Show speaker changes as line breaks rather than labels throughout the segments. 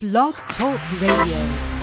Blog Talk Radio.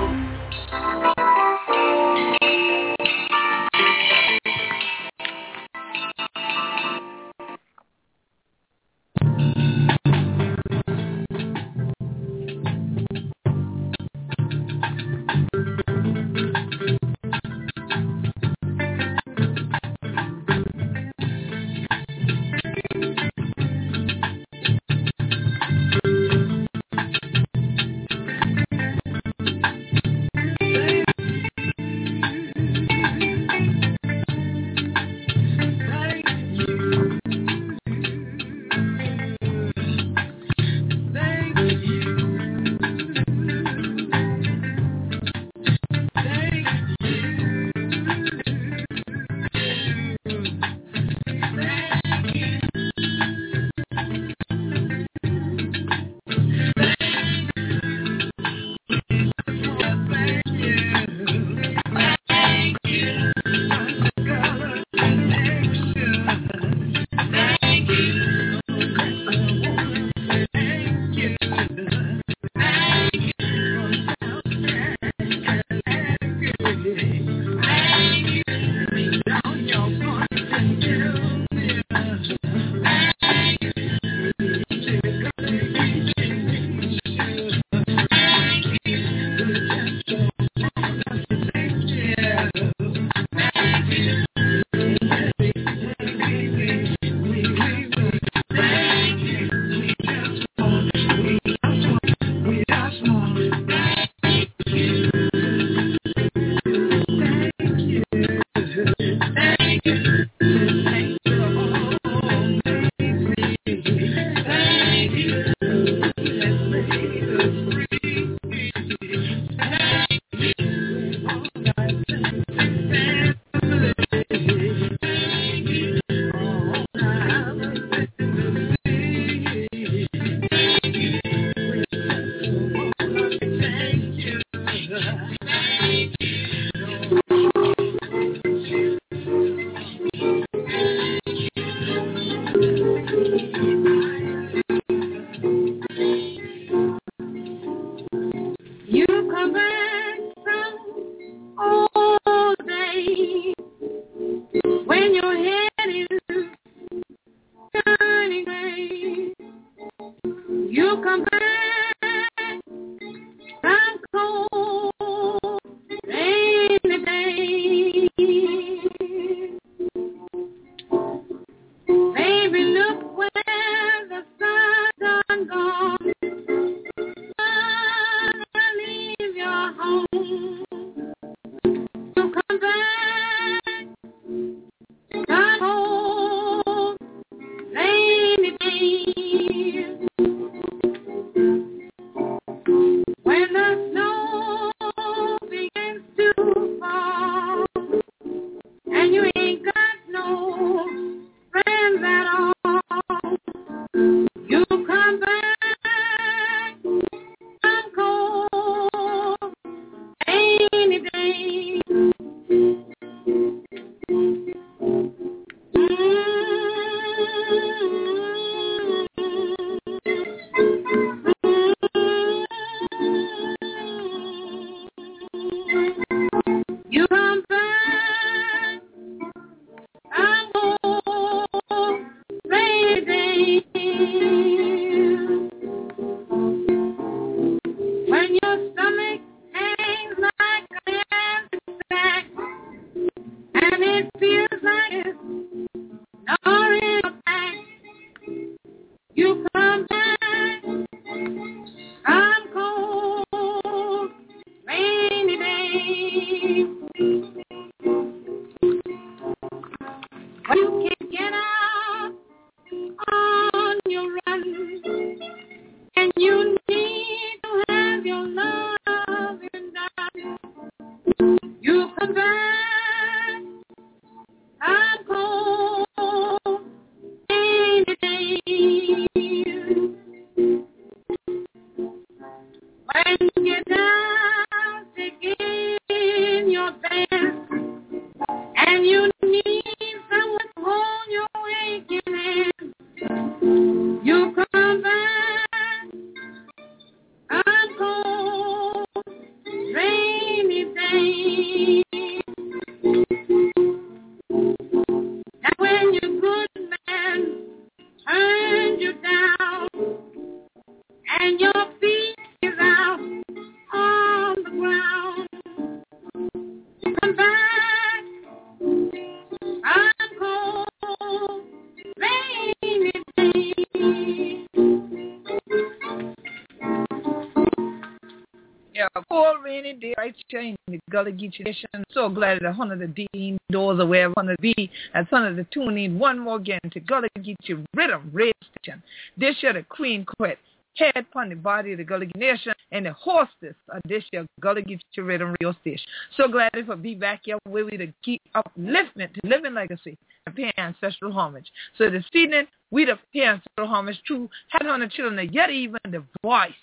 Gullah Geechee Nation. So glad that one of the Dean doors are where one of the be and one of the tune in one more again to Gullah Geechee Riddim Radio Station. This year the Queen Quet head upon the body of the Gullah Geechee Nation and the hostess of this year Gullah Geechee Riddim Radio Station. So glad to be back here with we to keep upliftment to living legacy and pay ancestral homage. So this evening we the pay ancestral homage to had on the children yet even the voice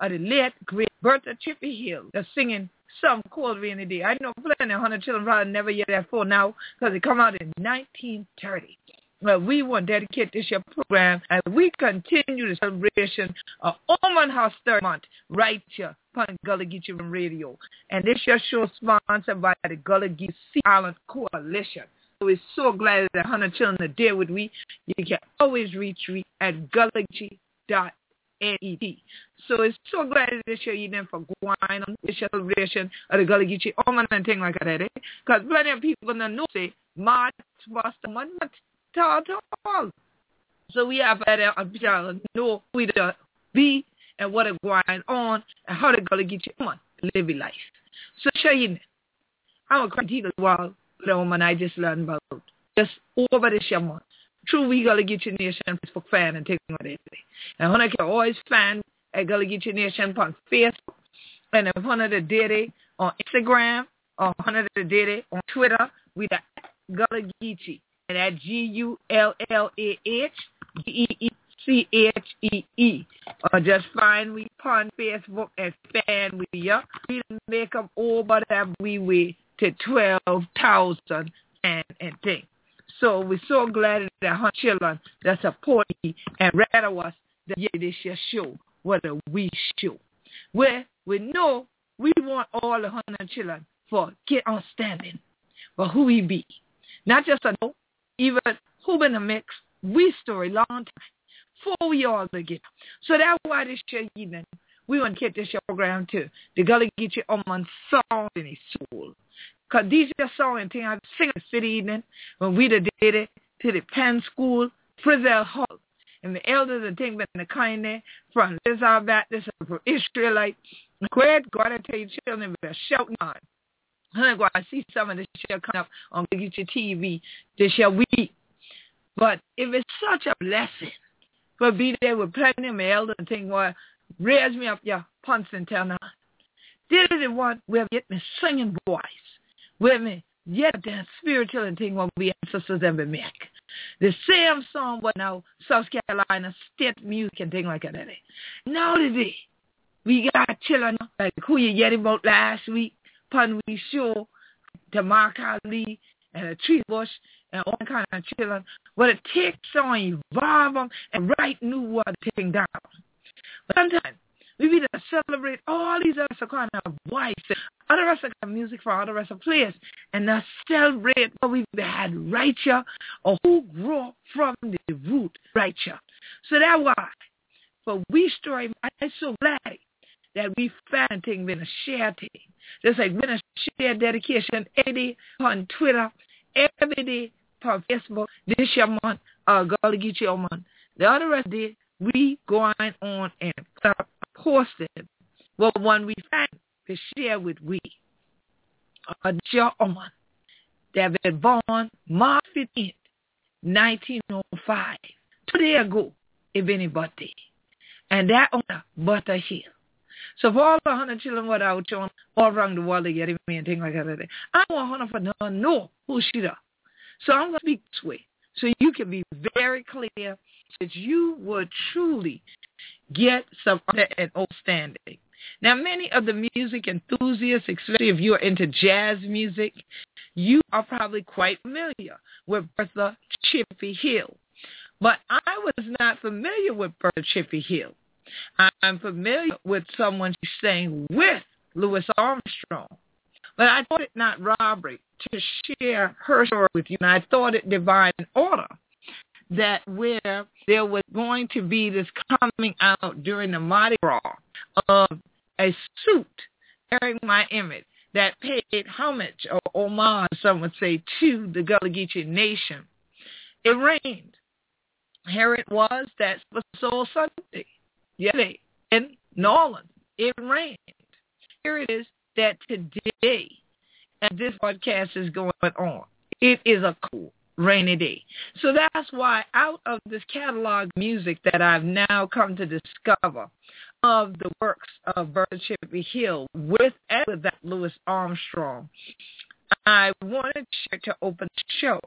of the late great Bertha Chippy Hill that's singing some cold rainy day. I know plenty of hundred children probably never hear that for now because it come out in 1930. Well, we want to dedicate this year program and we continue the celebration of Oman House Third Month right here on Gullah Geechee Radio. And this year show sponsored by the Gullah Geechee Island Coalition. So we're so glad that 100 children are there with me. You can always reach me at gullahgeechee.com N-E-T. So it's so glad this year you didn't for going on the celebration of the Gullah Geechee Oman and thing like that. Because eh? plenty of people don't know say March was the month at all. So we have to know who to be and what is going on and how the Gullah Geechee Oman live life. So show you I'm a critique as well, the woman I just learned about just over this year month. True, we Gullah Geechee Nation Facebook fan and take what it is. And when I can always find a Gullah Geechee Nation on Facebook and if one of the did on Instagram or one of the did on Twitter, we the Gullah Geechee. And that G-U-L-L-A-H-G-E-E-C-H-E-E. Or uh, just find we on Facebook and fan we ya. We make up over that we way to 12,000 and, and things. So we're so glad that her children that support me and rather us that yeah, this year show what a we show. Where we know we want all the hundred children for get on standing for who we be. Not just a know, even who been a mix, we story long time before we all. So that's why this year evening we want to get this program too. The Gullah Geechee Oman song in his soul. Cause these are song and thing I sing in the city evening when we did it to the Penn School, Frissell Hall. And the elders and thing been the kind there from Lizard Baptist and from Israelite. Great God, I tell you, children be shouting on. To see some of this shit come up on Get TV this year week. But if it's such a blessing for be there with plenty of my elders and think, well, raise me up your punts and tell now. This is the one where get me singing voice me. Yet that spiritual thing will be ancestors ever make. The same song but now South Carolina state music and thing like that. Eh? Now today we got children like who you get about last week, pun we show Mark Ali and a tree bush and all kind of children. But it takes on evolve them and write new words taking down. But sometimes we need to celebrate all these other kind of voices, other rest of music for other rest of players, and now celebrate what we've had right here or who grew from the root right here. So that's why, for we story, I'm so glad that we found thing been a share thing. Just like been a share dedication every on Twitter, every day on Facebook, this year month, uh, Gullah Geechee month. The other rest did we going on and posted what one we find to share with we. A gentleman that was born March 15th, 1905, two days ago, if anybody. And that on Bertha Hill. So for all the hundred children what out on all around the world they get me and things like that. I want hundred for to know who she is. So I'm gonna speak this way. So you can be very clear that you would truly get some and outstanding. Now, many of the music enthusiasts, especially if you are into jazz music, you are probably quite familiar with Bertha Chippy Hill. But I was not familiar with Bertha Chippy Hill. I'm familiar with someone she sang with Louis Armstrong. But I thought it not robbery to share her story with you, and I thought it divine order that where there was going to be this coming out during the Mardi Gras of a suit bearing my image that paid homage or homage, some would say, to the Gullah Geechee nation. It rained. Here it was, that was Soul Sunday, yesterday in New Orleans. It rained. here it is that today, as this broadcast is going on, it is a cool rainy day. So that's why out of this catalog music that I've now come to discover of the works of Bertha Chippy Hill with and without Louis Armstrong, I wanted to open the show.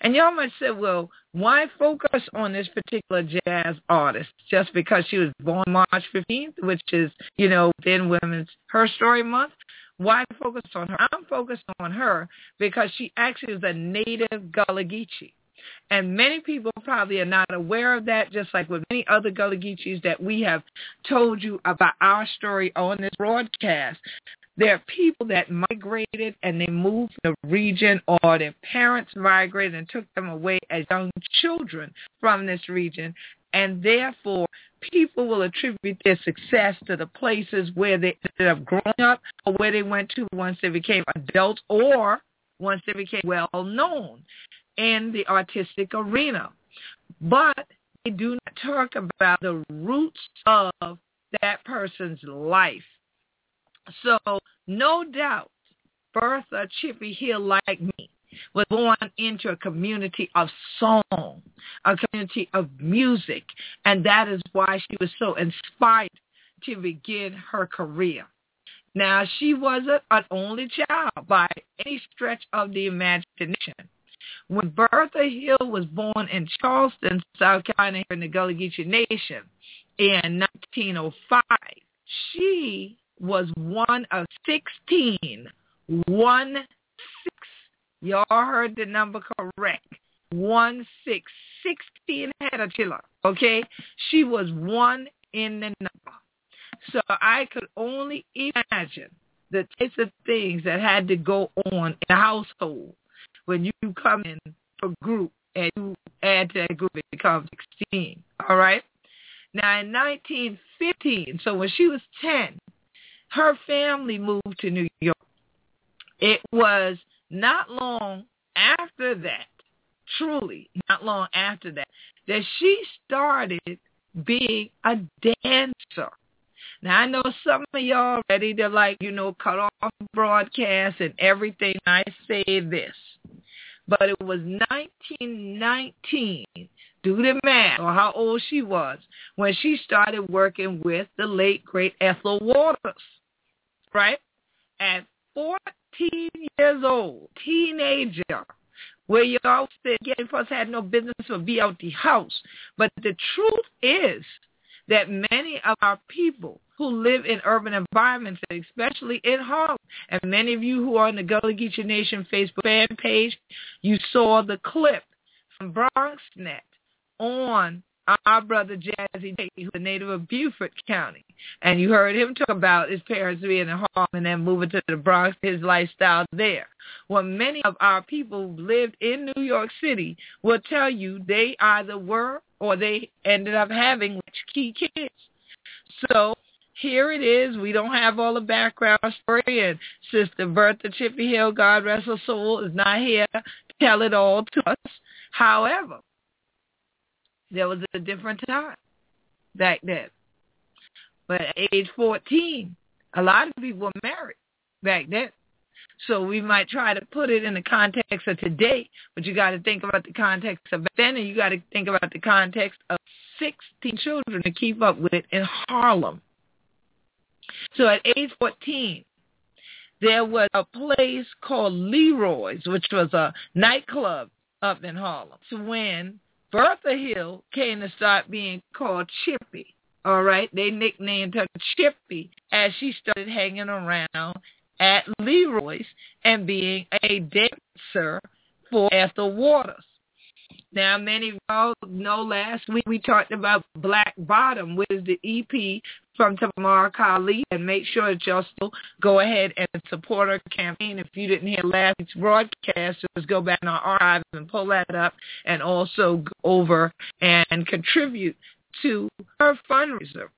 And y'all might say, well, why focus on this particular jazz artist just because she was born March 15th, which is, you know, within Women's Her Story Month? Why focus on her? I'm focused on her because she actually is a native Gullah Geechee. And many people probably are not aware of that, just like with many other Gullah Geechees that we have told you about our story on this broadcast. There are people that migrated and they moved the region or their parents migrated and took them away as young children from this region. And therefore, people will attribute their success to the places where they ended up growing up or where they went to once they became adults or once they became well known in the artistic arena. But they do not talk about the roots of that person's life so no doubt Bertha Chippy Hill, like me, was born into a community of song, a community of music, and that is why she was so inspired to begin her career. Now, she wasn't an only child by any stretch of the imagination. When Bertha Hill was born in Charleston, South Carolina, in the Gullah Geechee Nation in 1905, she was one of 16. One. Y'all heard the number correct. One six. 16 had a chiller. Okay? She was one in the number. So I could only imagine the types of things that had to go on in a household when you come in for group and you add to that group, it becomes 16. All right? Now, in 1915, so when she was 10, her family moved to New York. It was not long after that, truly not long after that, that she started being a dancer. Now I know some of y'all ready to like, you know, cut off broadcast and everything. I say this. But it was 1919, do the math, or how old she was, when she started working with the late, great Ethel Waters right? At 14 years old, teenager, where you all said getting first had no business to be out the house. But the truth is that many of our people who live in urban environments, especially in Harlem, and many of you who are on the Gullah Geechee Nation Facebook fan page, you saw the clip from BronxNet on our brother Jazzy Day, who's a native of Beaufort County. And you heard him talk about his parents being in Harlem and then moving to the Bronx, his lifestyle there. Well, many of our people who lived in New York City will tell you they either were or they ended up having key kids. So here it is. We don't have all the background story, and Sister Bertha Chippy Hill, God rest her soul, is not here to tell it all to us. However, there was a different time back then. But at age 14, a lot of people were married back then. So we might try to put it in the context of today, but you got to think about the context of then, and you got to think about the context of 16 children to keep up with in Harlem. So at age 14, there was a place called Leroy's, which was a nightclub up in Harlem. When Bertha Hill came to start being called Chippy. All right, they nicknamed her Chippy as she started hanging around at Leroy's and being a dancer for Ethel Waters. Now, many of y'all know last week we talked about Black Bottom, which is the EP from Tamar Kali, and make sure that y'all still go ahead and support her campaign. If you didn't hear last week's broadcast, just go back in our archives and pull that up, and also go over and contribute to her fundraiser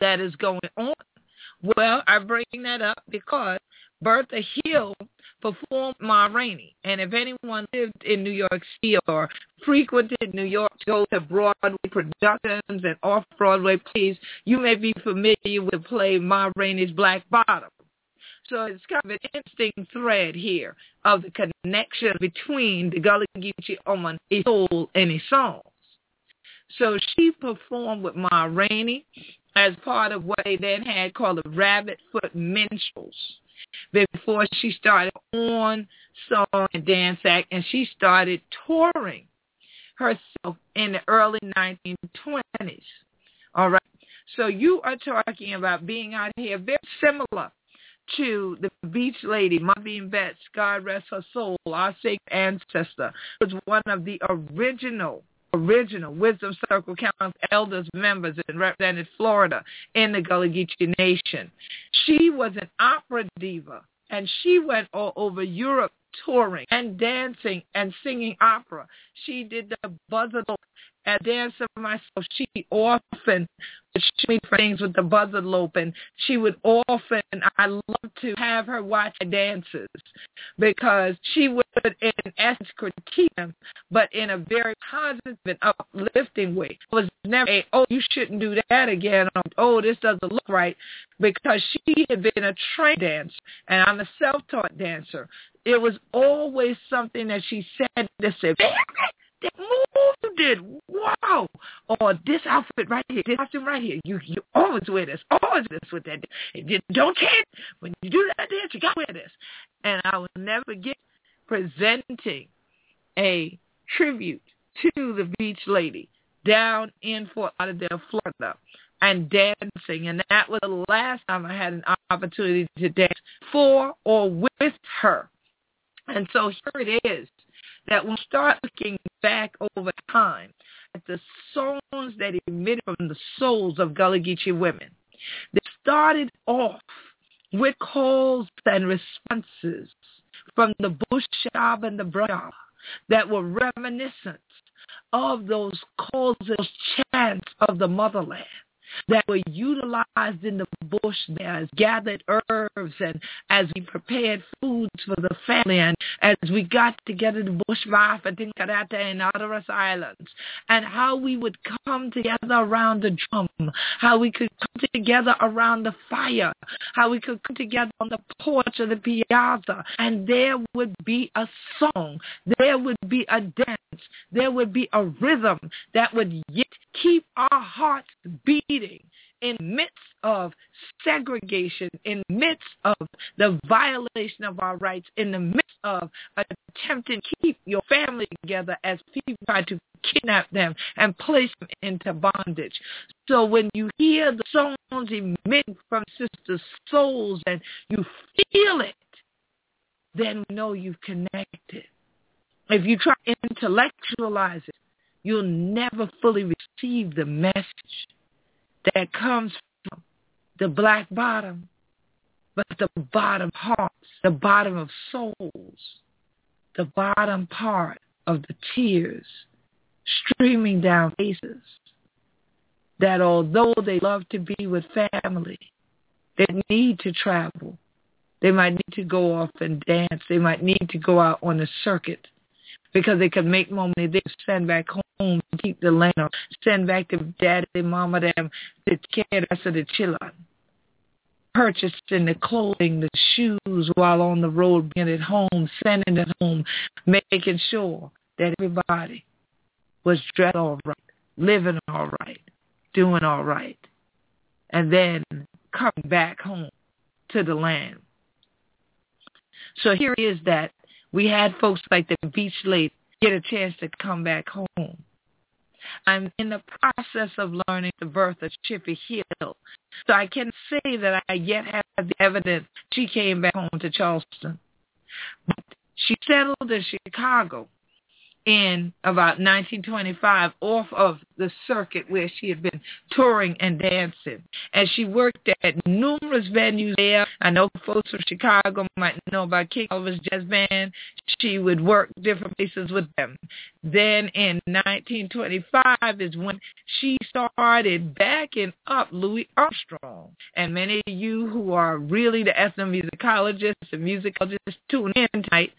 that is going on. Well, I bring that up because Bertha Hill performed Ma Rainey. And if anyone lived in New York City or frequented New York go to Broadway productions and off-Broadway plays, you may be familiar with the play Ma Rainey's Black Bottom. So it's kind of an interesting thread here of the connection between the Gullah Geechee Oman, soul, and his songs. So she performed with Ma Rainey as part of what they then had called the Rabbit Foot Minstrels before she started on Song and Dance Act, and she started touring herself in the early 1920s. All right. So you are talking about being out here very similar to the beach lady, MaVynee Betsch, God rest her soul, our sacred ancestor, was one of the original original Wisdom Circle Council elders members and represented Florida in the Gullah Geechee Nation. She was an opera diva, and she went all over Europe touring and dancing and singing opera. She did the buzzard as dancer myself, she often would show me things with the buzzard lope, and she would often, I love to have her watch dances because she would, in essence, critique them, but in a very positive and uplifting way. It was never a, oh, you shouldn't do that again, or, oh, this doesn't look right, because she had been a trained dancer, and I'm a self-taught dancer. It was always something that she said that said, that move you did, wow. Or this outfit right here, this costume right here, you you always wear this, always this with that. You don't care when you do that dance, you got to wear this. And I will never forget presenting a tribute to the beach lady down in Fort Lauderdale, Florida, and dancing. And that was the last time I had an opportunity to dance for or with her. And so here it is that we start looking back over time at the songs that emitted from the souls of Gullah Geechee women. They started off with calls and responses from the Bush Job and the Brah that were reminiscent of those calls and chants of the motherland that were utilized in the bush there as gathered herbs and as we prepared foods for the family and as we got together the bush life and Tinkarata and Otteros Islands. And how we would come together around the drum, how we could come together around the fire, how we could come together on the porch of the piazza. And there would be a song, there would be a dance, there would be a rhythm that would yet keep our hearts beating in midst of segregation, in midst of the violation of our rights, in the midst of attempting to keep your family together as people try to kidnap them and place them into bondage. So when you hear the songs emitting from sister souls and you feel it, then know you've connected. If you try to intellectualize it, you'll never fully receive the message that comes from the black bottom, but the bottom hearts, the bottom of souls, the bottom part of the tears streaming down faces that although they love to be with family, they need to travel. They might need to go off and dance. They might need to go out on a circuit because they could make more money. They send back home to keep the land or send back to daddy, mama, them to care rest of the children. Purchasing the clothing, the shoes while on the road, being at home, sending it home, making sure that everybody was dressed all right, living all right, doing all right, and then coming back home to the land. So here is that we had folks like the beach lady get a chance to come back home. I'm in the process of learning the birth of Chippy Hill. So I can say that I yet have the evidence she came back home to Charleston. But she settled in Chicago in about 1925 off of the circuit where she had been touring and dancing. And she worked at numerous venues there. I know folks from Chicago might know about King Oliver's Jazz Band. She would work different places with them. Then in 1925 is when she started backing up Louis Armstrong. And many of you who are really the ethnomusicologists and musicologists tune in tonight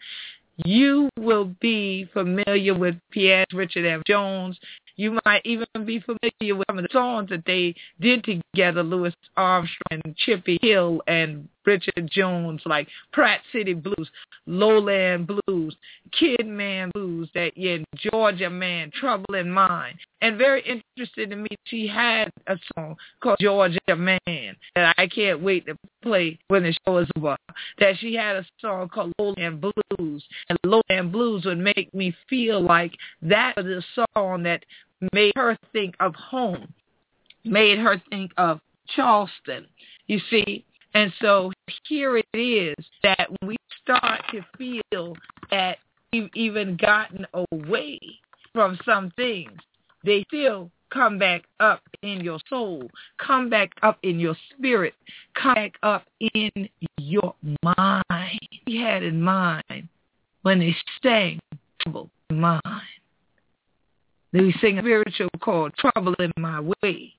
you will be familiar with Pianist Richard M. Jones. You might even be familiar with some of the songs that they did together, Louis Armstrong and Chippy Hill and Richard Jones, like Pratt City Blues, Lowland Blues, Kid Man Blues, that yeah, Georgia Man, Trouble in Mind. And very interested to me, she had a song called Georgia Man that I can't wait to play when the show is over. That she had a song called Lowland Blues. And Lowland Blues would make me feel like that was a song that made her think of home, made her think of Charleston. You see, and so here it is that we start to feel that we've even gotten away from some things, they still come back up in your soul, come back up in your spirit, come back up in your mind. He had in mind when they sang trouble in mind. They sing a spiritual called Trouble in My Way.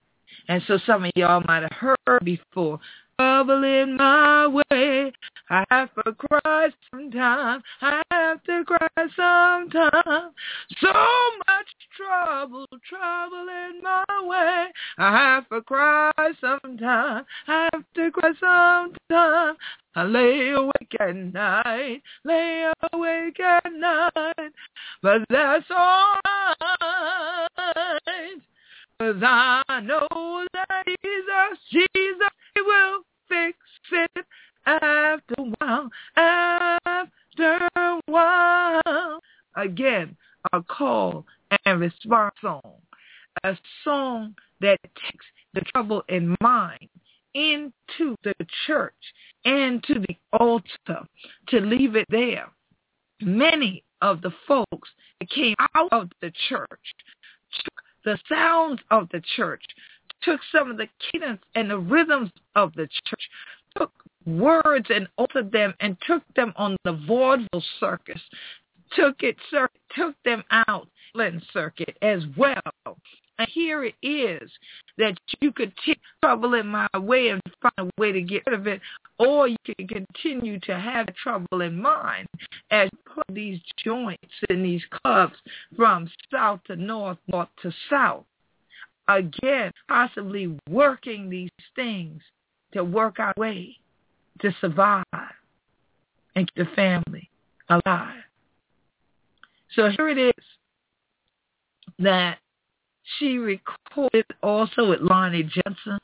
And so some of y'all might have heard before, trouble in my way. I have to cry sometime. I have to cry sometime. So much trouble, trouble in my way. I have to cry sometime. I have to cry sometime. I lay awake at night, lay awake at night, but that's all right. Cause I know that Jesus, Jesus, He will fix it after a while, after a while. Again, a call and response song. A song that takes the trouble in mind into the church and to the altar to leave it there. Many of the folks that came out of the church the sounds of the church, took some of the cadence and the rhythms of the church, took words and altered them and took them on the vaudeville circus, took it, took them out circuit as well. And here it is that you could take trouble in my way and find a way to get rid of it, or you can continue to have trouble in mind as these joints in these clubs from south to north, north to south. Again, possibly working these things to work our way to survive and keep the family alive. So here it is that she recorded also with Lonnie Johnson.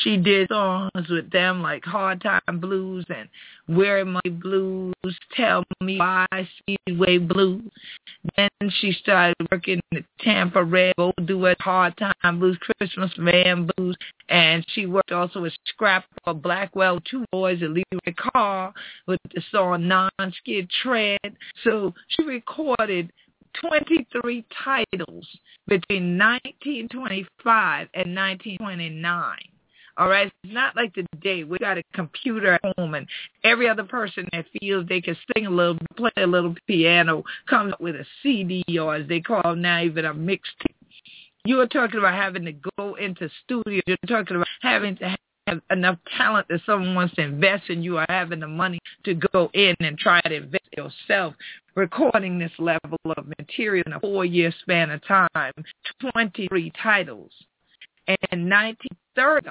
She did songs with them like Hard Time Blues and Weary My Blues, Tell Me Why, Speedway Blues. Then she started working at Tampa Red, Do It, Hard Time Blues, Christmas Van Blues, and she worked also with Scrap for Blackwell, Two Boys, and Leroy Carr with the song Non-Skid Tread. So she recorded 23 titles between 1925 and 1929. All right, it's not like today we got a computer at home and every other person that feels they can sing a little, play a little piano comes up with a CD or as they call now even a mixtape. You're talking about having to go into studios. You're talking about having to have enough talent that someone wants to invest in you or having the money to go in and try to invest yourself recording this level of material in a four-year span of time, 23 titles. And 1930,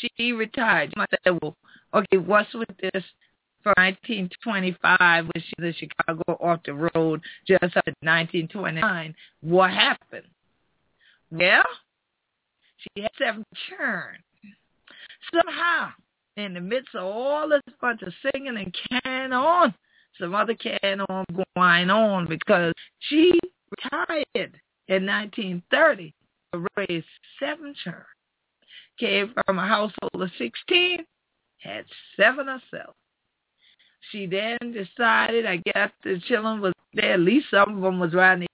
she retired. Might say, well, okay, what's with this for 1925 when she was in Chicago off the road just up in 1929? What happened? Well, she had seven churn. Somehow, in the midst of all this bunch of singing and carrying on, some other carrying on going on because she retired in 1930 to raise seven children. Came from a household of 16, had seven herself. She then decided, I guess the children was there, at least some of them was around the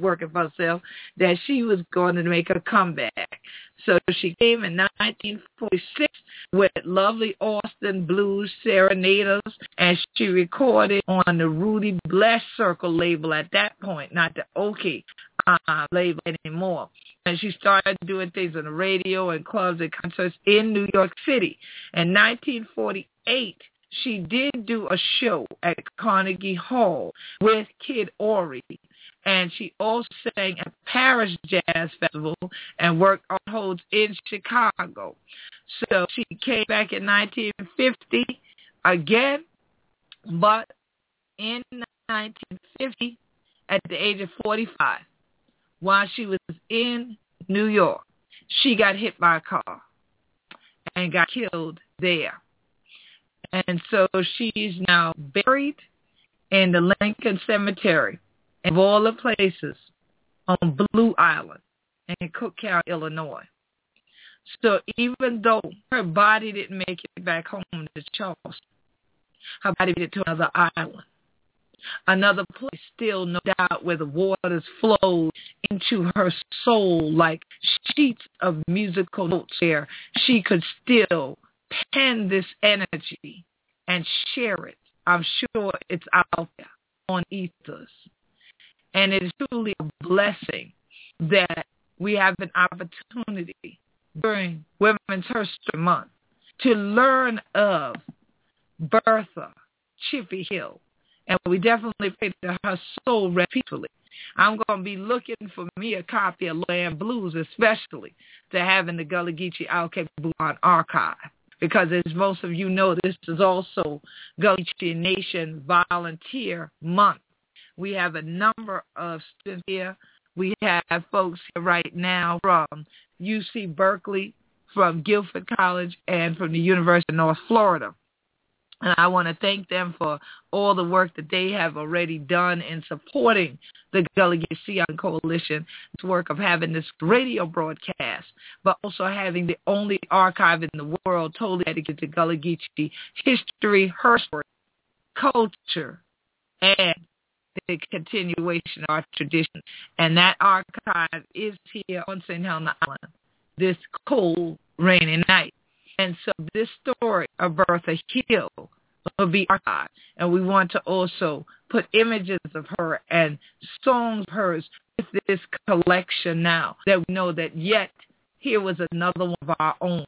working for herself, that she was going to make a comeback. So she came in 1946 with Lovie Austin Blues Serenaders, and she recorded on the Rudi Blesh Circle label at that point, not the Okeh uh, label anymore. And she started doing things on the radio and clubs and concerts in New York City. In 1948, she did do a show at Carnegie Hall with Kid Ory and she also sang at Paris Jazz Festival and worked on holds in Chicago. So she came back in 1950 again, but in 1950, at the age of 45, while she was in New York, she got hit by a car and got killed there. And so she's now buried in the Lincoln Cemetery of all the places on Blue Island in Cook County, Illinois. So even though her body didn't make it back home to Charleston, her body made it to another island, another place still, no doubt, where the waters flowed into her soul like sheets of musical notes where she could still pen this energy and share it. I'm sure it's out there on ethers. And it is truly a blessing that we have an opportunity during Women's History Month to learn of Bertha Chippy Hill. And we definitely pray that her soul rest peacefully. I'm going to be looking for me a copy of Land Blues, especially to have in the Gullah Geechee on archive. Because as most of you know, this is also Gullah Geechee Nation Volunteer Month. We have a number of students here. We have folks here right now from UC Berkeley, from Guilford College, and from the University of North Florida. And I want to thank them for all the work that they have already done in supporting the Gullah Geechee Coalition, this work of having this radio broadcast, but also having the only archive in the world totally dedicated to Gullah Geechee history, her story, culture, and the continuation of our tradition. And that archive is here on St. Helena Island this cold, rainy night. And so this story of Bertha Hill will be archived. And we want to also put images of her and songs of hers with this collection now that we know that yet here was another one of our own.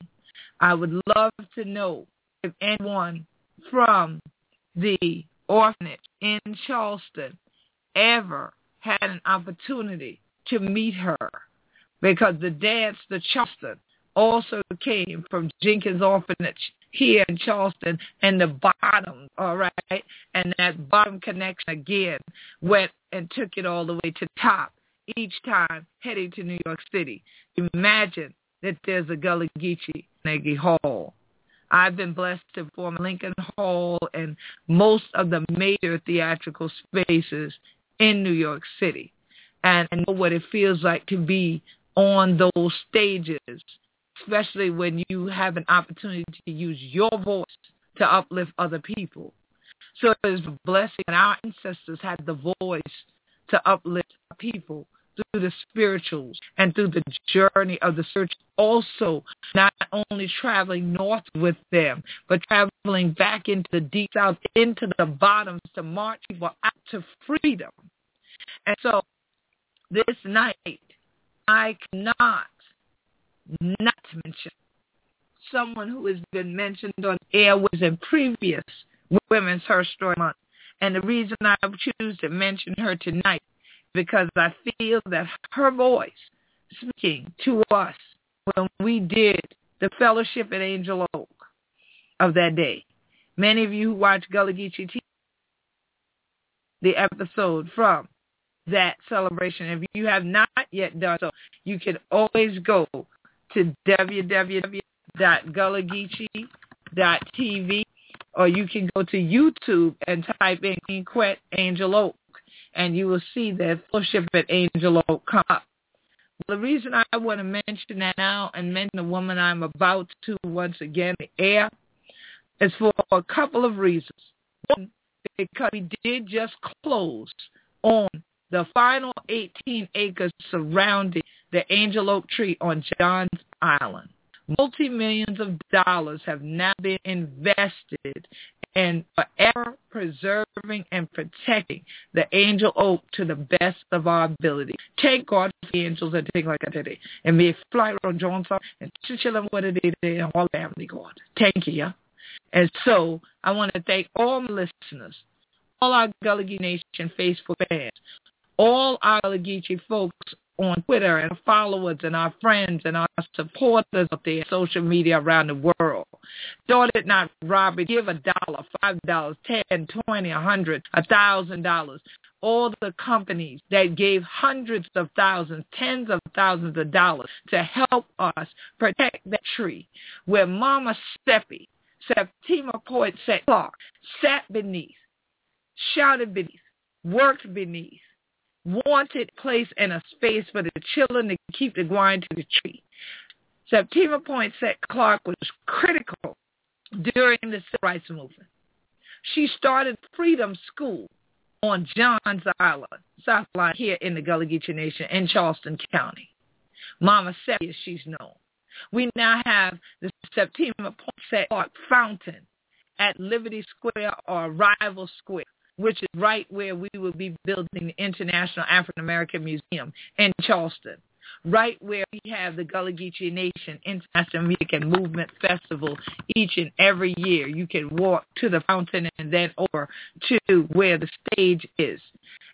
I would love to know if anyone from the orphanage in Charleston ever had an opportunity to meet her because the dance, the Charleston, also came from Jenkins Orphanage here in Charleston and the bottom, all right? And that bottom connection again went and took it all the way to top each time heading to New York City. Imagine that there's a Gullah Geechee Hall. I've been blessed to form Lincoln Hall and most of the major theatrical spaces in New York City. And I know what it feels like to be on those stages, especially when you have an opportunity to use your voice to uplift other people. So it's a blessing that our ancestors had the voice to uplift people through the spirituals and through the journey of the search also not only traveling north with them, but traveling back into the deep south, into the bottoms to march people out to freedom. And so this night, I cannot not to mention someone who has been mentioned on air was in previous Women's Her Story Month. And the reason I choose to mention her tonight because I feel that her voice speaking to us when we did the fellowship at Angel Oak of that day. Many of you who watch Gullah Geechee TV, the episode from that celebration. If you have not yet done so, you can always go to www.gullahgeechee.tv or you can go to YouTube and type in Queen Quet Angel Oak and you will see that fellowship at Angel Oak come up. The reason I want to mention that now and mention the woman I'm about to once again air is for a couple of reasons. One, because we did just close on the final 18 acres surrounding the angel oak tree on Johns Island. Multi-millions of dollars have now been invested in forever preserving and protecting the angel oak to the best of our ability. Take God for the angels and take like I it. And may fly on Johnson and chill them what it is and all family God. Thank you. And so I want to thank all my listeners, all our Gullah Nation Facebook fans, all our Gullah folks on Twitter and followers and our friends and our supporters of the social media around the world. Thought it not robbery. Give a dollar, five dollars, ten, twenty, a hundred, a thousand dollars. All the companies that gave hundreds of thousands, tens of thousands of dollars to help us protect that tree where Mama Seppi, Septima Point set Clark, sat beneath, shouted beneath, worked beneath, wanted place and a space for the children to keep the grind to the tree. Septima Poinsett Clark was critical during the civil rights movement. She started Freedom School on Johns Island, South Carolina, here in the Gullah Geechee Nation in Charleston County. Mama Seppi, as she's known. We now have the Septima Poinsett Clark Fountain at Liberty Square or Rival Square which is right where we will be building the International African American Museum in Charleston, right where we have the Gullah Geechee Nation International Music and Movement Festival each and every year. You can walk to the fountain and then over to where the stage is.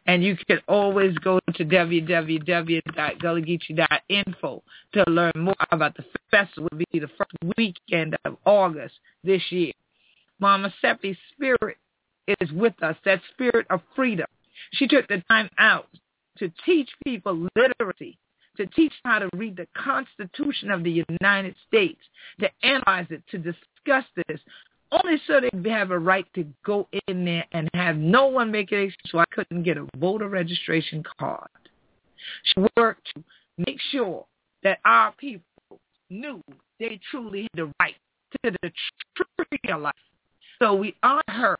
And you can always go to www.gullahgeechee.info to learn more about the festival. It will be the first weekend of August this year. Mama Seppi's spirit is with us, that spirit of freedom. She took the time out to teach people literacy, to teach how to read the Constitution of the United States, to analyze it, to discuss this, only so they have a right to go in there and have no one make it so I couldn't get a voter registration card. She worked to make sure that our people knew they truly had the right to the tree of life. So we honor her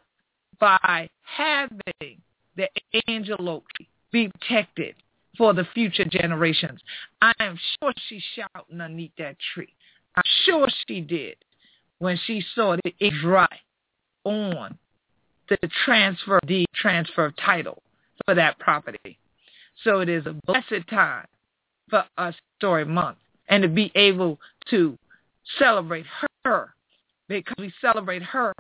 by having the angel oak be protected for the future generations. I am sure she's shouting underneath that tree. I'm sure she did when she saw the ink dry on the transfer the transfer of title for that property. So it is a blessed time for us Story Month and to be able to celebrate her because we celebrate her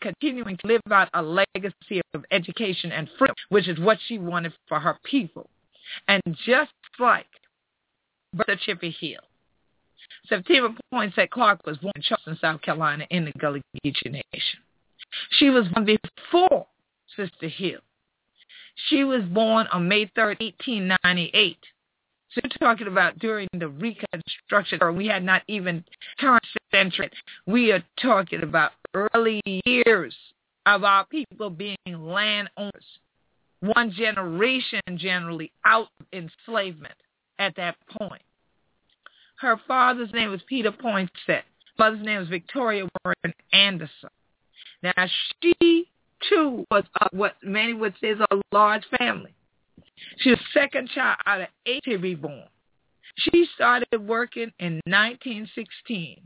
continuing to live out a legacy of education and freedom, which is what she wanted for her people. And just like Bertha Chippy Hill, Septima Poinsett Clark was born in Charleston, South Carolina in the Gullah Geechee Nation. She was born before Sister Hill. She was born on May 3rd, 1898. So you're talking about during the Reconstruction, or we had not even turned century. We are talking about early years of our people being landowners. One generation generally out of enslavement at that point. Her father's name was Peter Poinsett. Mother's name was Victoria Warren Anderson. Now she too was what many would say is a large family. She was second child out of eight to be born. She started working in 1916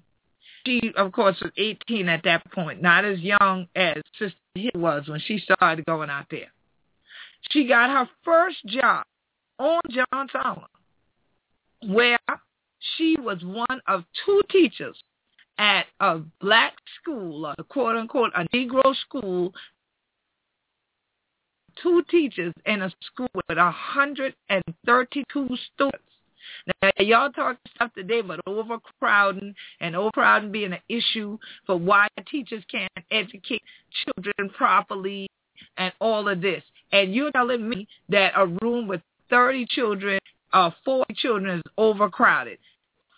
she, of course, was 18 at that point, not as young as Sister Hill was when she started going out there. She got her first job on Johns Island, where she was one of two teachers at a black school, a quote unquote, a Negro school, two teachers in a school with 132 students. Now, y'all talk stuff today about overcrowding and overcrowding being an issue for why teachers can't educate children properly and all of this. And you're telling me that a room with 30 children or uh, 40 children is overcrowded.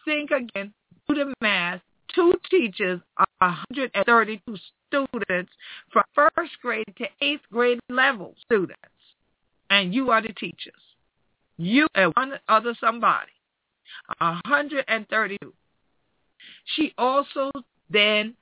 Think again, do the math. Two teachers, are 132 students from first grade to eighth grade level students. And you are the teachers. You and one other somebody. 132. She also then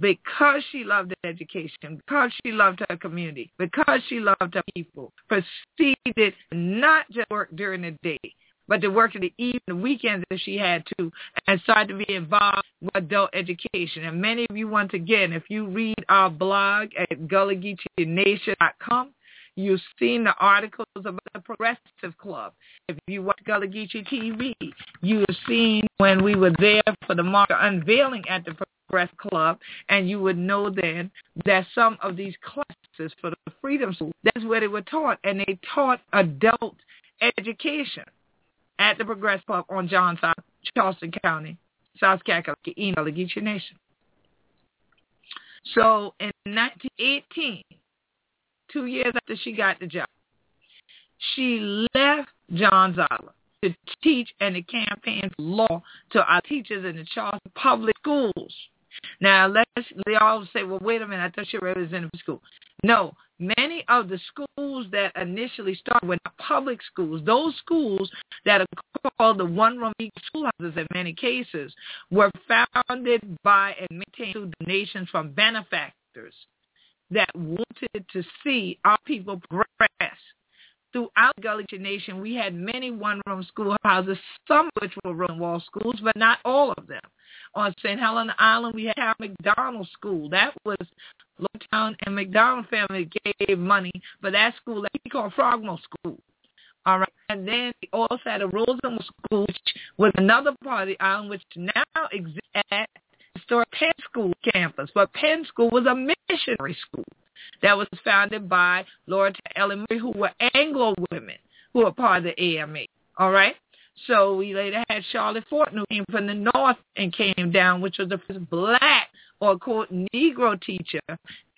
because she loved education, because she loved her community, because she loved her people, proceeded not just work during the day, but to work in the evening, the weekends if she had to, and started to be involved with adult education. And many of you, once again, if you read our blog at gullah-geechee-nation.com, You've seen the articles about the Progressive Club. If you watch Gullah Geechee TV, you have seen when we were there for the market unveiling at the Progressive Club, and you would know then that some of these classes for the Freedom School, that's where they were taught, and they taught adult education at the Progressive Club on John South, Charleston County, South Carolina, Gullah Geechee Nation. So in 1918, two years after she got the job, she left John Zoller to teach and to campaign for law to our teachers in the Charleston public schools. Now, let's, they all say, well, wait a minute, I thought she represented the school. No, many of the schools that initially started were not public schools. Those schools that are called the one-room schoolhouses in many cases were founded by and maintained through donations from benefactors that wanted to see our people progress. Throughout Gullah Nation, we had many one-room schoolhouses, some of which were Rosenwald schools, but not all of them. On St. Helena Island, we had McDonald School. That was Lowtown and McDonald family gave money for that school that we call Frogmore School. All right. And then we also had a Rosenwald School, which was another part of the island, which now exists at historic Penn School campus. But Penn School was a missionary school that was founded by Lord Ellen Murray, who were Anglo women who were part of the AMA. All right? So we later had Charlotte Forten, who came from the north and came down, which was the first black or quote Negro teacher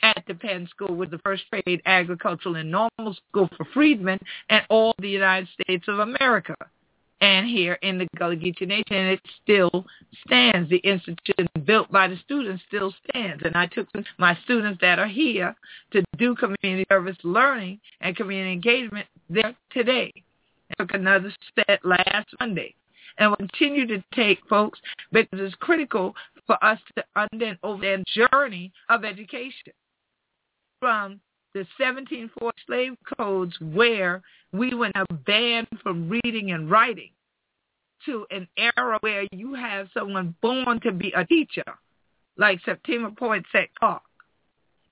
at the Penn School, was the first trade, agricultural, and normal school for freedmen and all the United States of America and here in the Gullah Geechee Nation, and it still stands. The institution built by the students still stands. And I took my students that are here to do community service learning and community engagement there today. I took another step last Monday. And will continue to take, folks, because it's critical for us to understand over journey of education from the 1740 slave codes where we were now banned from reading and writing to an era where you have someone born to be a teacher, like Septima Poinsett Clark.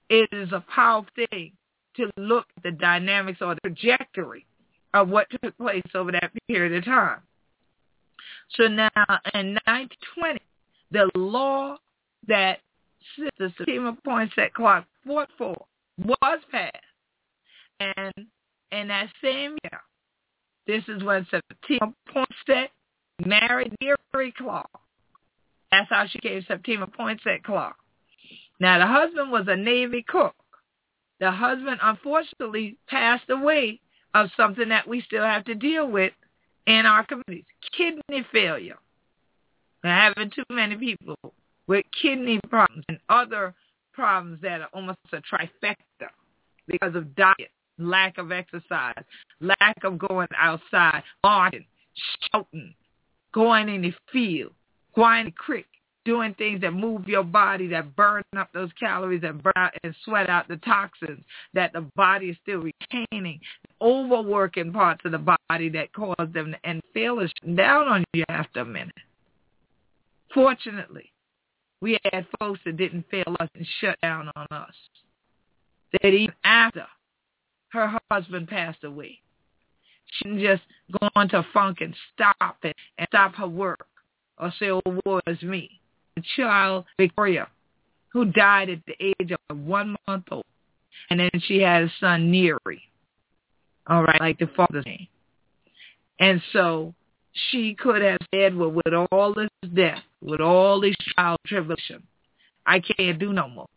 It is a powerful thing to look at the dynamics or the trajectory of what took place over that period of time. So now in 1920, the law that Sister Septima Poinsett Clark fought for was passed. And in that same year, this is when Septima Poinsett married Nerie Clark. That's how she came Septima Poinsett Clark. Now, the husband was a Navy cook. The husband, unfortunately, passed away of something that we still have to deal with in our communities, kidney failure. We're having too many people with kidney problems and other problems that are almost a trifecta because of diet, lack of exercise, lack of going outside, marching, shouting, going in the field, going in the creek, doing things that move your body, that burn up those calories and burn out and sweat out the toxins that the body is still retaining, overworking parts of the body that cause them and fail down on you after a minute. Fortunately, we had folks that didn't fail us and shut down on us. That even after her husband passed away, she didn't just go into funk and stop it and stop her work or say, oh, woe is me. The child, Victoria, who died at the age of one month old. And then she had a son, Neri. All right, like the father's name. And so she could have said, well, with all this death, with all this trial tribulation, I can't do no more.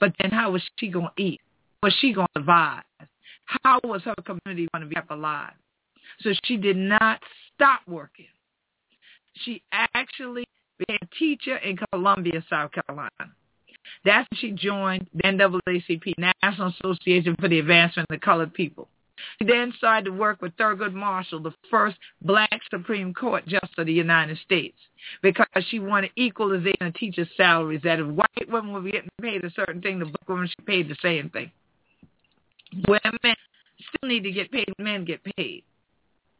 But then how was she going to eat? Was she going to survive? How was her community going to be kept alive? So she did not stop working. She actually became a teacher in Columbia, South Carolina. That's when she joined the NAACP, National Association for the Advancement of the Colored People. She then started to work with Thurgood Marshall, the first black Supreme Court Justice of the United States, because she wanted equalization of teachers' salaries, that if white women were getting paid a certain thing, the black women should pay the same thing. Women still need to get paid, men get paid.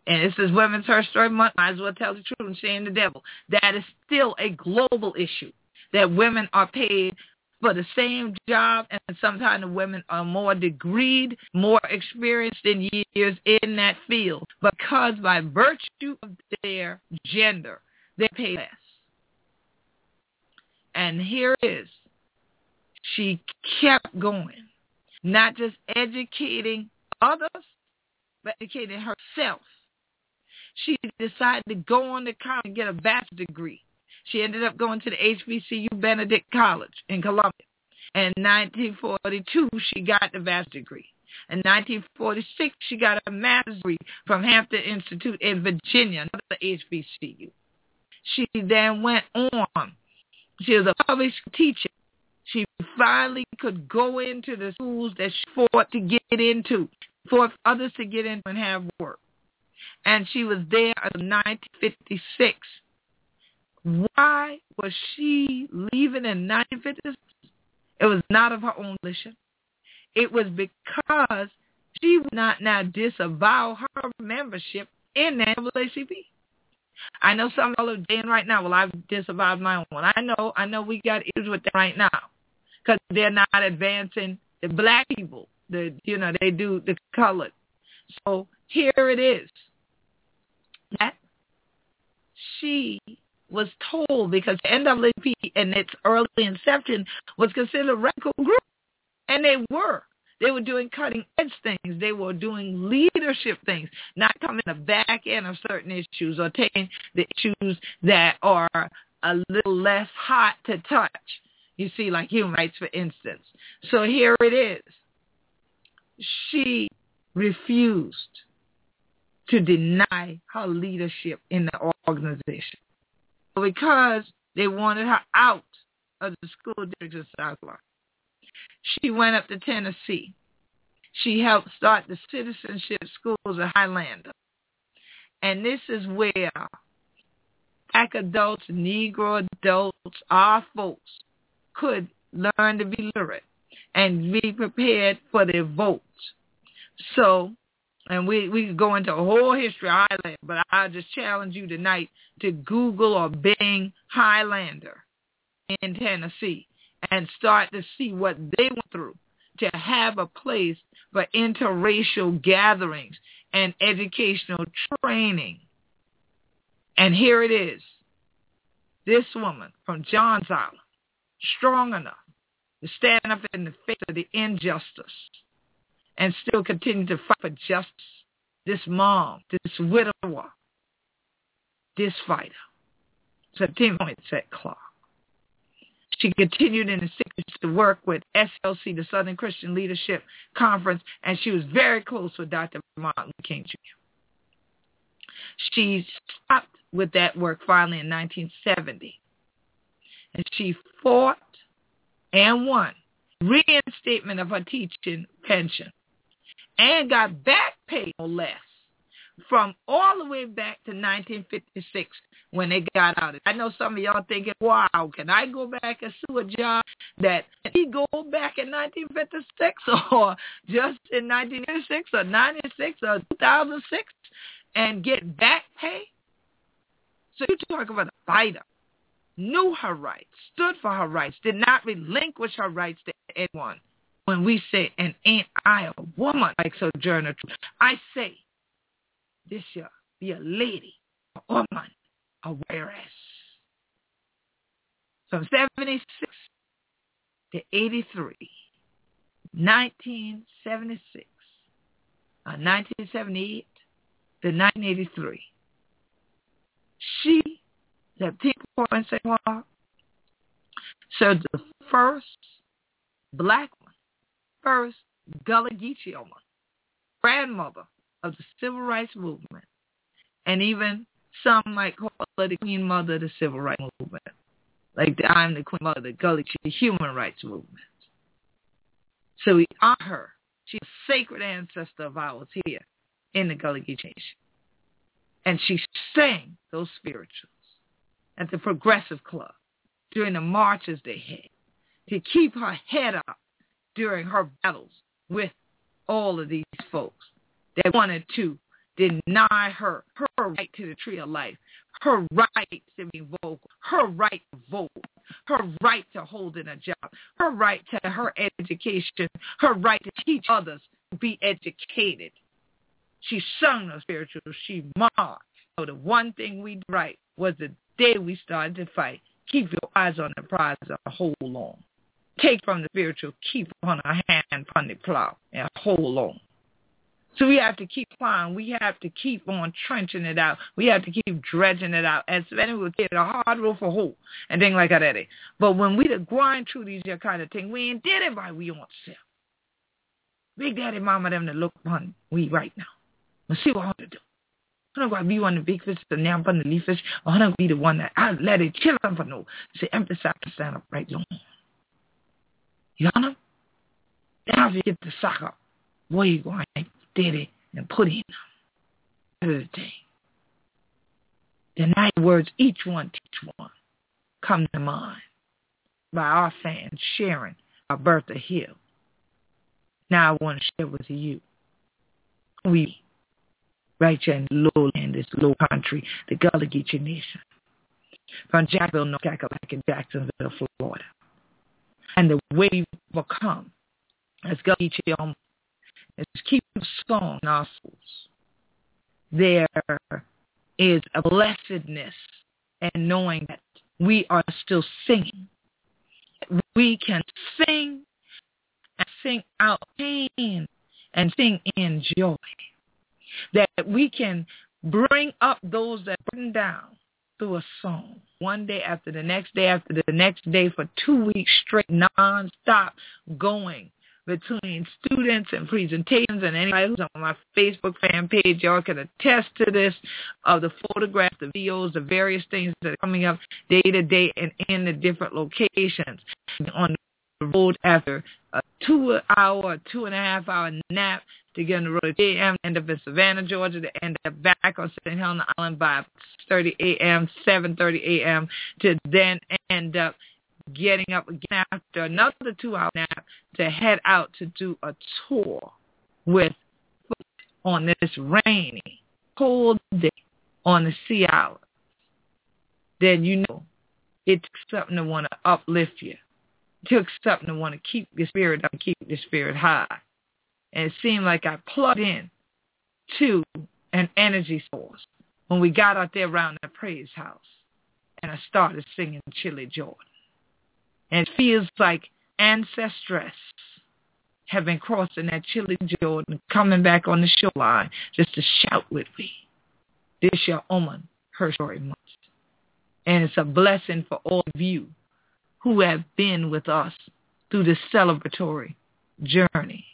And this is Women's Her Story Month. Might as well tell the truth and shame the devil. That is still a global issue, that women are paid for the same job, and sometimes the women are more degreed, more experienced in years in that field, because by virtue of their gender, they pay less. And here it is. She kept going, not just educating others, but educating herself. She decided to go on to college and get a bachelor's degree. She ended up going to the HBCU Benedict College in Columbia. In 1942, she got the bachelor's degree. In 1946, she got a master's degree from Hampton Institute in Virginia, another HBCU. She then went on. She was a public teacher. She finally could go into the schools that she fought to get into, for others to get in and have work. And she was there until 1956 why was she leaving in 1956? It was not of her own volition. It was because she would not now disavow her membership in the NAACP. I know some of y'all are saying right now, well, I've disavowed my own. I know, I know we got issues with that right now because they're not advancing the black people. The, you know, they do the colored. So here it is. That she was told because the NAACP in its early inception was considered a radical group. And they were. They were doing cutting edge things. They were doing leadership things, not coming the back end of certain issues or taking the issues that are a little less hot to touch. You see, like human rights, for instance. So here it is. She refused to deny her leadership in the organization because they wanted her out of the school district of South. She went up to Tennessee. She helped start the citizenship schools at Highlander. And this is where black adults, Negro adults, our folks could learn to be literate and be prepared for their votes. So and we we could go into a whole history of Highlander, but I just challenge you tonight to Google or Bing Highlander in Tennessee and start to see what they went through to have a place for interracial gatherings and educational training. And here it is. This woman from Johns Island, strong enough to stand up in the face of the injustice and still continue to fight for justice. This mom, this widower, this fighter, So September at Clark. She continued in the 60s to work with SCLC, the Southern Christian Leadership Conference, and she was very close with Dr. Martin Luther King Jr. She stopped with that work finally in 1970, and she fought and won reinstatement of her teaching pension and got back pay no less from all the way back to 1956 when they got out. I know some of y'all thinking, wow, can I go back and sue a job that he go back in 1956 or just in 1986 or 96 or 2006 and get back pay? So you talk about a fighter, knew her rights, stood for her rights, did not relinquish her rights to anyone when we say, and ain't I a woman like Sojourner Truth? I say, this year, be a lady, a woman, a warrioress. From 76 to 83, 1976, uh, 1978 to 1983, she, September Point St. Paul, served the first black first Gullah Geechee grandmother of the civil rights movement, and even some might call her the queen mother of the civil rights movement, like the, I'm the queen mother of the Gullah Geechee human rights movement. So we honor her She's a sacred ancestor of ours here in the Gullah Geechee Nation. And she sang those spirituals at the Progressive Club during the marches they had to keep her head up during her battles with all of these folks that wanted to deny her her right to the tree of life, her right to be vocal, her right to vote, her right to hold in a job, her right to her education, her right to teach others to be educated. She sung the spirituals. She marched. So the one thing we did right was the day we started to fight. Keep your eyes on the prize and hold on. Take from the spiritual, keep on a hand upon the plow and hold on. So we have to keep plowing. We have to keep on trenching it out. We have to keep dredging it out. As many will get a hard road for whole and things like that. But when we the grind through these kind of things, we ain't did it by we own self. Big Daddy Mama them to look upon we right now. Let's see what I want to do. I'm going to be one of the big fish, the now upon the leaf fish, I'm going to be the one that I let it chill them for no. Say, emphasize to stand up right long. You know? Now if get the sock up, you did it and put in them. Other thing. The nine words, each one teach one, come to mind by our fans sharing Sharon Bertha Hill. Now I want to share with you. We, right here in the lowland, this low country, the Gullah Geechee Nation, from Jacksonville, North Carolina, in Jacksonville, Florida. And the way we become as Gullah Geechee is keep a song in our schools. There is a blessedness and knowing that we are still singing. We can sing and sing out pain and sing in joy. That we can bring up those that burn down through a song. One day after the next day after the next day for two weeks straight, non-stop going between students and presentations and anybody who's on my Facebook fan page, y'all can attest to this of the photographs, the videos, the various things that are coming up day to day and in the different locations. On road after a two hour, two and a half hour nap to get on the road at 8 a.m., end up in Savannah, Georgia, to end up back on St. Helena Island by 30 a.m., 7.30 a.m., to then end up getting up again after another two-hour nap to head out to do a tour with on this rainy, cold day on the sea island, then you know it took something to want to uplift you. Took something to want to keep the spirit up, keep the spirit high. And it seemed like I plugged in to an energy source when we got out there around the praise house and I started singing Chilly Jordan. And it feels like ancestress have been crossing that chilly Jordan, coming back on the shoreline just to shout with me. This your Oman, her story month. And it's a blessing for all of you who have been with us through this celebratory journey.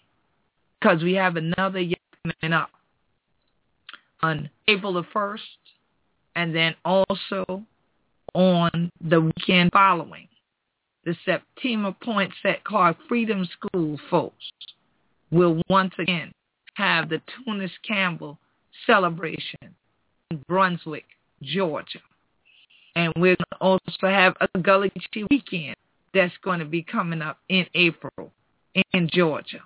Because we have another year coming up on April the 1st and then also on the weekend following the Septima Poinsett Clark Freedom School folks will once again have the Tunis Campbell celebration in Brunswick, Georgia. And we're going to also have a Gullah Geechee weekend that's going to be coming up in April in Georgia.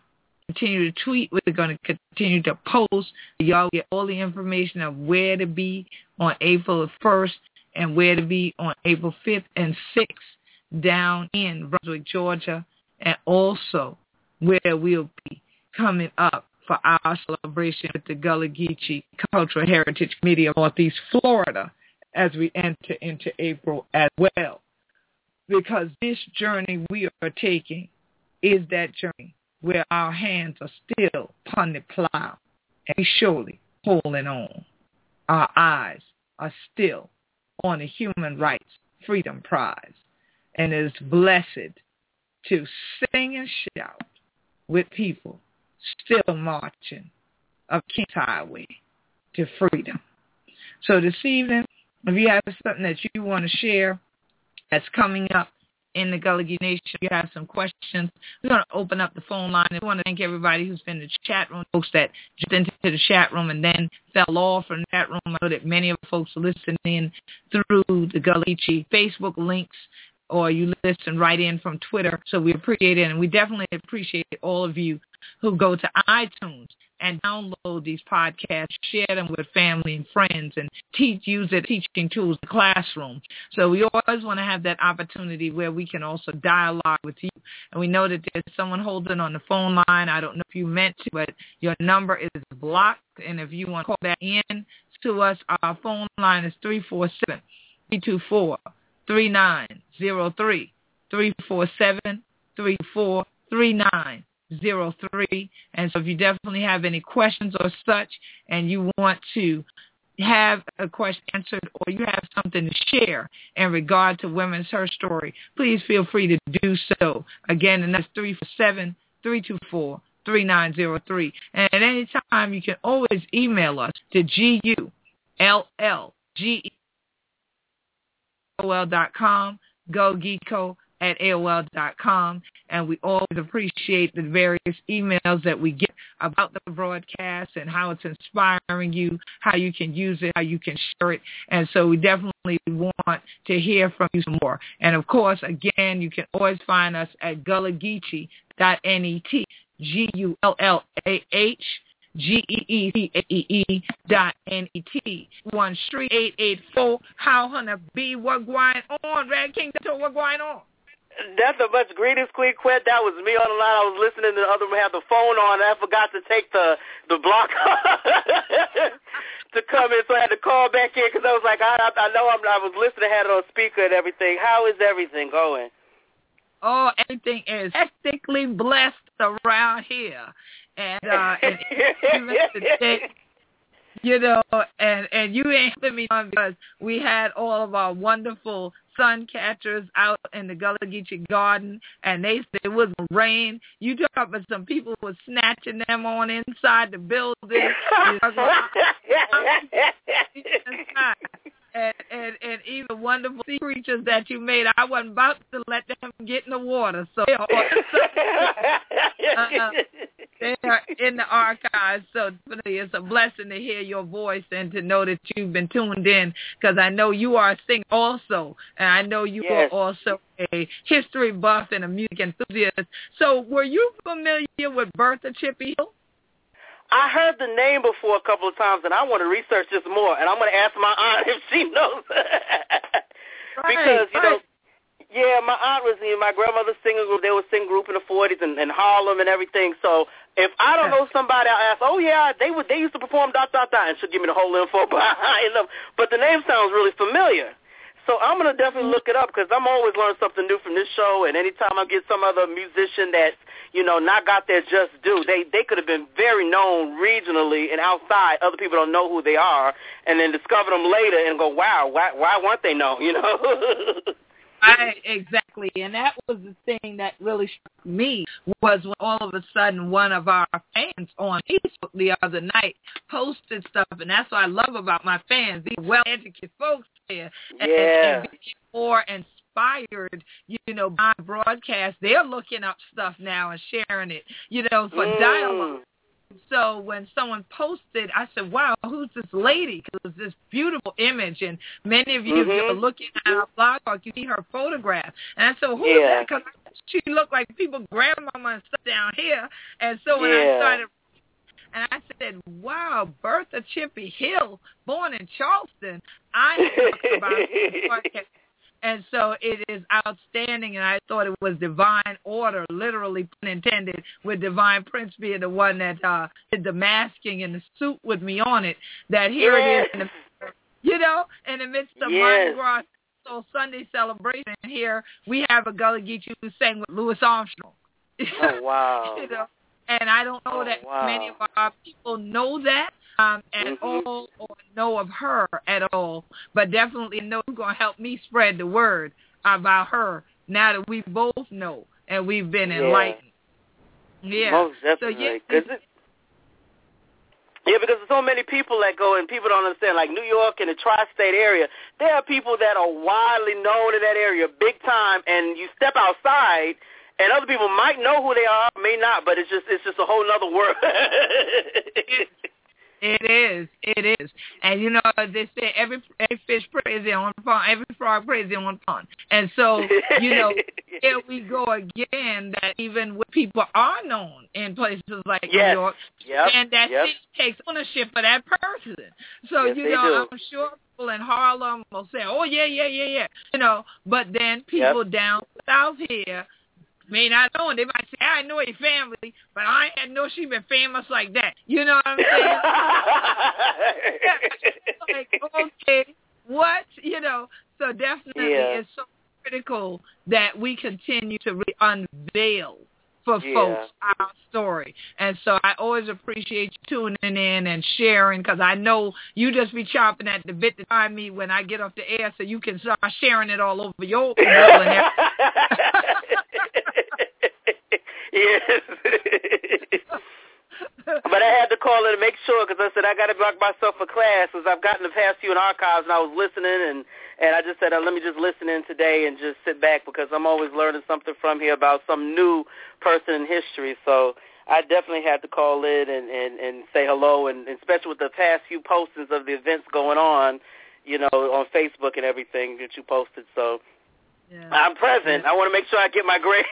Continue to tweet. We're going to continue to post. Y'all get all the information of where to be on April 1st and where to be on April 5th and 6th down in Brunswick, Georgia, and also where we'll be coming up for our celebration with the Gullah Geechee Cultural Heritage Committee of Northeast Florida as we enter into April as well. Because this journey we are taking is that journey where our hands are still upon the plow and we surely holding on. Our eyes are still on the human rights freedom prize and is blessed to sing and shout with people still marching up King's Highway to freedom. So this evening, if you have something that you want to share that's coming up in the Gullah Nation. You have some questions, we're going to open up the phone line. I want to thank everybody who's been in the chat room, folks that jumped into the chat room and then fell off from that room. I know that many of the folks are listening through the Gullah Facebook links or you listen right in from Twitter. So we appreciate it. And we definitely appreciate all of you who go to iTunes and download these podcasts, share them with family and friends, and teach, use it teaching tools in the classroom. So we always want to have that opportunity where we can also dialogue with you. And we know that there's someone holding on the phone line. I don't know if you meant to, but your number is blocked. And if you want to call that in to us, our phone line is 347 324 3903 347 3439 three. And so if you definitely have any questions or such and you want to have a question answered or you have something to share in regard to Women's Her Story, please feel free to do so. Again, and that's 347-324-3903. And at any time, you can always email us to G-U-L-L-G-E dot com, go geeko at AOL.com. And we always appreciate the various emails that we get about the broadcast and how it's inspiring you, how you can use it, how you can share it. And so we definitely want to hear from you some more. And of course, again, you can always find us at gullahgeechee.net, G-U-L-L-A-H G-E-E-C-A-E-E dot N-E-T. One street. How hunna be what going on? Red King, what going on?
That's a much greetings, Queen Quet. That was me on the line. I was listening to the other one have the phone on. I forgot to take the the block to come in, so I had to call back in because I was like, I, I know I'm, I was listening, had it on speaker and everything. How is everything going?
Oh, everything is hectically blessed around here, and uh, and even today, you know, and and you ain't helping me on because we had all of our wonderful sun catchers out in the Gullah Geechee garden, and they said it was rain. You talk about some people were snatching them on inside the building. and, and and even wonderful sea creatures that you made, I wasn't about to let them get in the water. So uh, they are in the archives. So definitely it's a blessing to hear your voice and to know that you've been tuned in because I know you are a singer also, and I know you
yes.
are also a history buff and a music enthusiast. So were you familiar with Bertha Chippy Hill?
I heard the name before a couple of times, and I want to research this more. And I'm going to ask my aunt if she knows.
right,
because you
right.
Yeah, my aunt was in my grandmother's singing group. They were singing group in the 40s and, and Harlem and everything. So if I don't know somebody, I'll ask. Oh yeah, they would. They used to perform dot dot dot, and she'll give me the whole info behind them. But the name sounds really familiar. So I'm gonna definitely look it up because I'm always learning something new from this show. And anytime I get some other musician that's you know not got their just due, they they could have been very known regionally and outside. Other people don't know who they are, and then discover them later and go, wow, why why weren't they known? You know.
I exactly, and that was the thing that really struck me was when all of a sudden one of our fans on Facebook the other night posted stuff, and that's what I love about my fans. These well-educated folks there, and,
Yeah.
and being more inspired, you know, by broadcast. They're looking up stuff now and sharing it, you know, for
Mm.
dialogue. So when someone posted, I said, "Wow, who's this lady?" Because this beautiful image, and many of you, if you're
mm-hmm.
looking at our blog talk, you see her photograph. And I said, "Who is
Yeah.
that?" Because she looked like people grandmama and stuff down here. And so when I started, and I said, "Wow, Bertha Chippy Hill, born in Charleston." I talked about. And so it is outstanding, and I thought it was divine order, literally pun intended, with Divine Prince being the one that uh, did the masking and the suit with me on it. That here it is, in the, you know, in the midst of
Yes.
Mardi Gras so Sunday celebration. Here we have a Gullah Geechee who sang with Louis Armstrong.
Oh wow.
you know, and I don't know
Oh,
that
wow.
many of our people know that um, at
Mhm.
all or know of her at all, but definitely know who's going to help me spread the word about her now that we both know and we've been
Yeah.
enlightened. Yeah.
Most
So
definitely.
yeah,
'Cause it, Yeah, because there's so many people that go, and people don't understand. Like New York and the tri-state area, there are people that are widely known in that area, big time. And you step outside, and other people might know who they are, may not, but it's just it's just a whole other world.
It is. It is. And you know, they say every every fish prays in one pond, every frog prays in one pond. And so, you know, here we go again that even when people are known in places like
yes.
New York,
yep.
and that
yep.
city takes ownership of that person. So,
yes,
you know. I'm sure people in Harlem will say, Oh yeah, yeah, yeah, yeah. You know, but then people
yep.
down south here may not know. They might say, I know your family, but I didn't know she been famous like that. You know what I'm saying? like, okay, what? You know, so definitely
Yeah.
it's so critical that we continue to re- unveil for
Yeah.
folks our story. And so I always appreciate you tuning in and sharing because I know you just be chopping at the bit to find me when I get off the air so you can start sharing it all over your world and.
yes. but I had to call in to make sure because I said I got to block myself for class because I've gotten the past few in archives and I was listening and and I just said uh, let me just listen in today and just sit back because I'm always learning something from here about some new person in history. So I definitely had to call in and and and say hello and, and especially with the past few postings of the events going on, you know, on Facebook and everything that you posted. So
Yeah.
I'm present. I want to make sure I get my grade.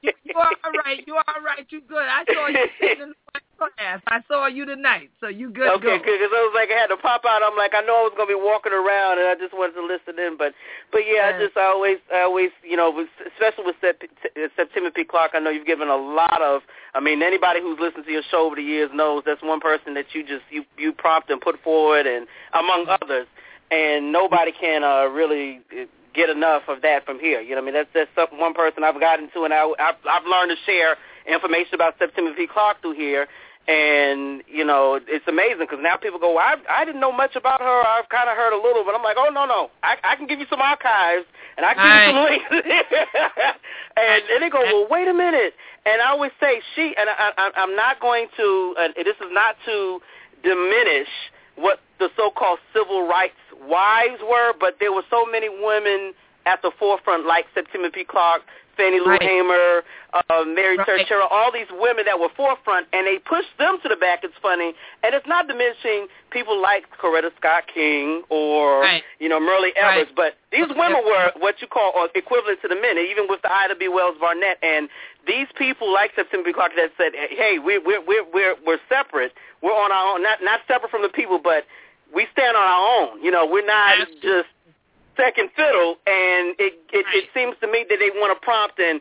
you, you are all right. You are all right. You good. I saw you sitting in my class. I saw you tonight, so you good.
Okay,
go.
good. Because I was like, I had to pop out. I'm like, I know I was gonna be walking around, and I just wanted to listen in. But, but yeah, I just I always, I always, you know, with, especially with Sep- Septima P. Clark, I know you've given a lot of. I mean, anybody who's listened to your show over the years knows that's one person that you just you you prompt and put forward, and among others, and nobody can uh, really get enough of that from here. You know, what I mean, that's that's some, one person I've gotten to, and I, I've I've learned to share information about Septima P. Clark through here. And you know it's amazing because now people go, well, I I didn't know much about her. I've kind of heard a little, but I'm like, oh no no, I I can give you some archives and I can give you some links. and and they go, well, wait a minute. And I always say she and I, I I'm not going to. Uh, this is not to diminish what the so-called civil rights wives were, but there were so many women at the forefront, like Septima P. Clark, Fannie Lou
Right.
Hamer, uh, Mary
Right.
Churchill, all these women that were forefront, and they pushed them to the back. It's funny, and it's not diminishing people like Coretta Scott King or
Right.
you know Myrlie
Right.
But these women were what you call uh, equivalent to the men, even with the Ida B. Wells Barnett, and these people like Septima P. Clark that said, "Hey, we're we're we're we're, we're separate. We're on our own, not not separate from the people, but we stand on our own. You know, we're not
Absolutely.
just second fiddle, and it it, it seems to me that they want to prompt and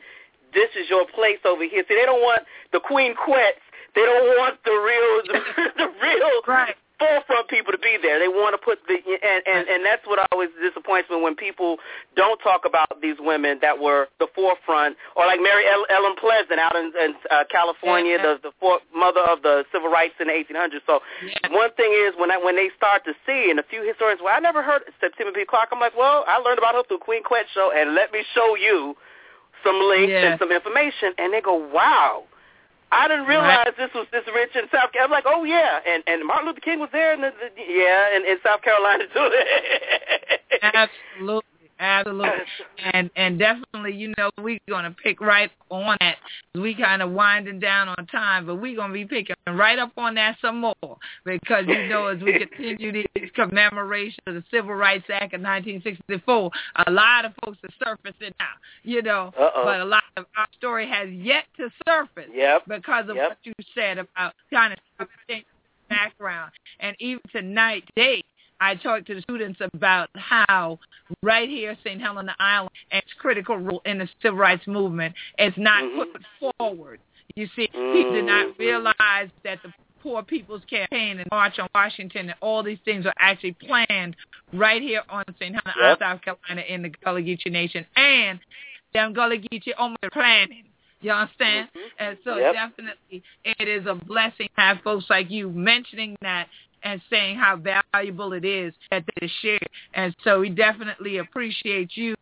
this is your place over here. See, they don't want the Queen Quets. They don't want the real the, the real
Right.
Forefront people to be there. They want to put the and and and that's what always disappoints me when people don't talk about these women that were the forefront, or like Mary Ellen Pleasant out in, in uh, California,
Yeah.
the the for, mother of the civil rights in the 1800s. So
Yeah.
one thing is when I, when they start to see, and a few historians, well, I never heard Septima P. Clark. I'm like, well, I learned about her through Queen Quet show, and let me show you some links
Yeah.
and some information. And they go, wow. I didn't realize this was this rich in South Carolina. I'm like, oh yeah, and and Martin Luther King was there, and the, the, yeah, and in South Carolina too.
Absolutely. Absolutely. And and definitely, you know, we're gonna pick right on that. We kind of winding down on time, but we're gonna be picking right up on that some more because you know, as we continue these commemorations of the Civil Rights Act of 1964, a lot of folks are surfacing now, you know,
Uh-oh.
but a lot of our story has yet to surface
Yep.
because of
Yep.
what you said about kind of background. And even tonight, today, I talked to the students about how right here, St. Helena Island, and its critical role in the civil rights movement is not
Mhm.
put forward. You see, people did not
Mhm.
realize that the Poor People's Campaign and March on Washington and all these things are actually planned right here on St. Helena Island, South Carolina, in the Gullah Geechee Nation, and them Gullah Geechee almost planning. You understand?
Mhm.
And so
Yep.
definitely it is a blessing to have folks like you mentioning that and saying how valuable it is that they share. And so we definitely appreciate you,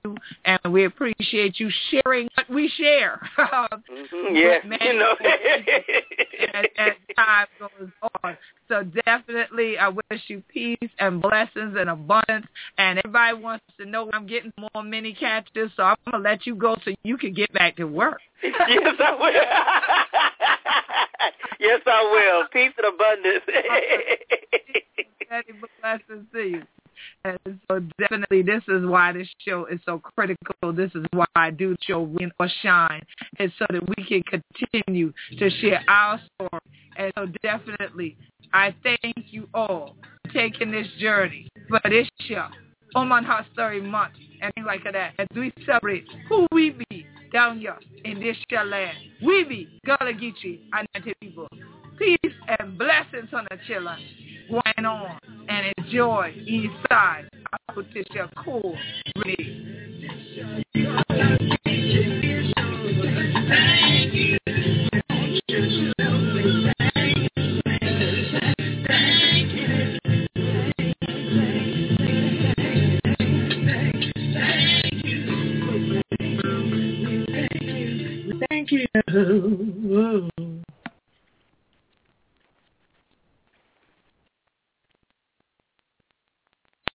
and we appreciate you sharing what we share.
mm-hmm, yeah, you know.
as, as time goes on. So definitely, I wish you peace and blessings and abundance. And everybody wants to know I'm getting more mini catches, so I'm gonna let you go so you can get back to work.
yes, I will. yes, I will. Peace and abundance.
Many blessings to you. And so definitely this is why this show is so critical. This is why I do show Win or Shine. And so that we can continue to share our story. And so definitely I thank you all for taking this journey for this show. Oh, Oman Hot Story Month and things like that. As we celebrate who we be down here in this shell land. We be Gullah Geechee and people. Peace and blessings on the children going on and enjoy each side. I put this your cool Thank you.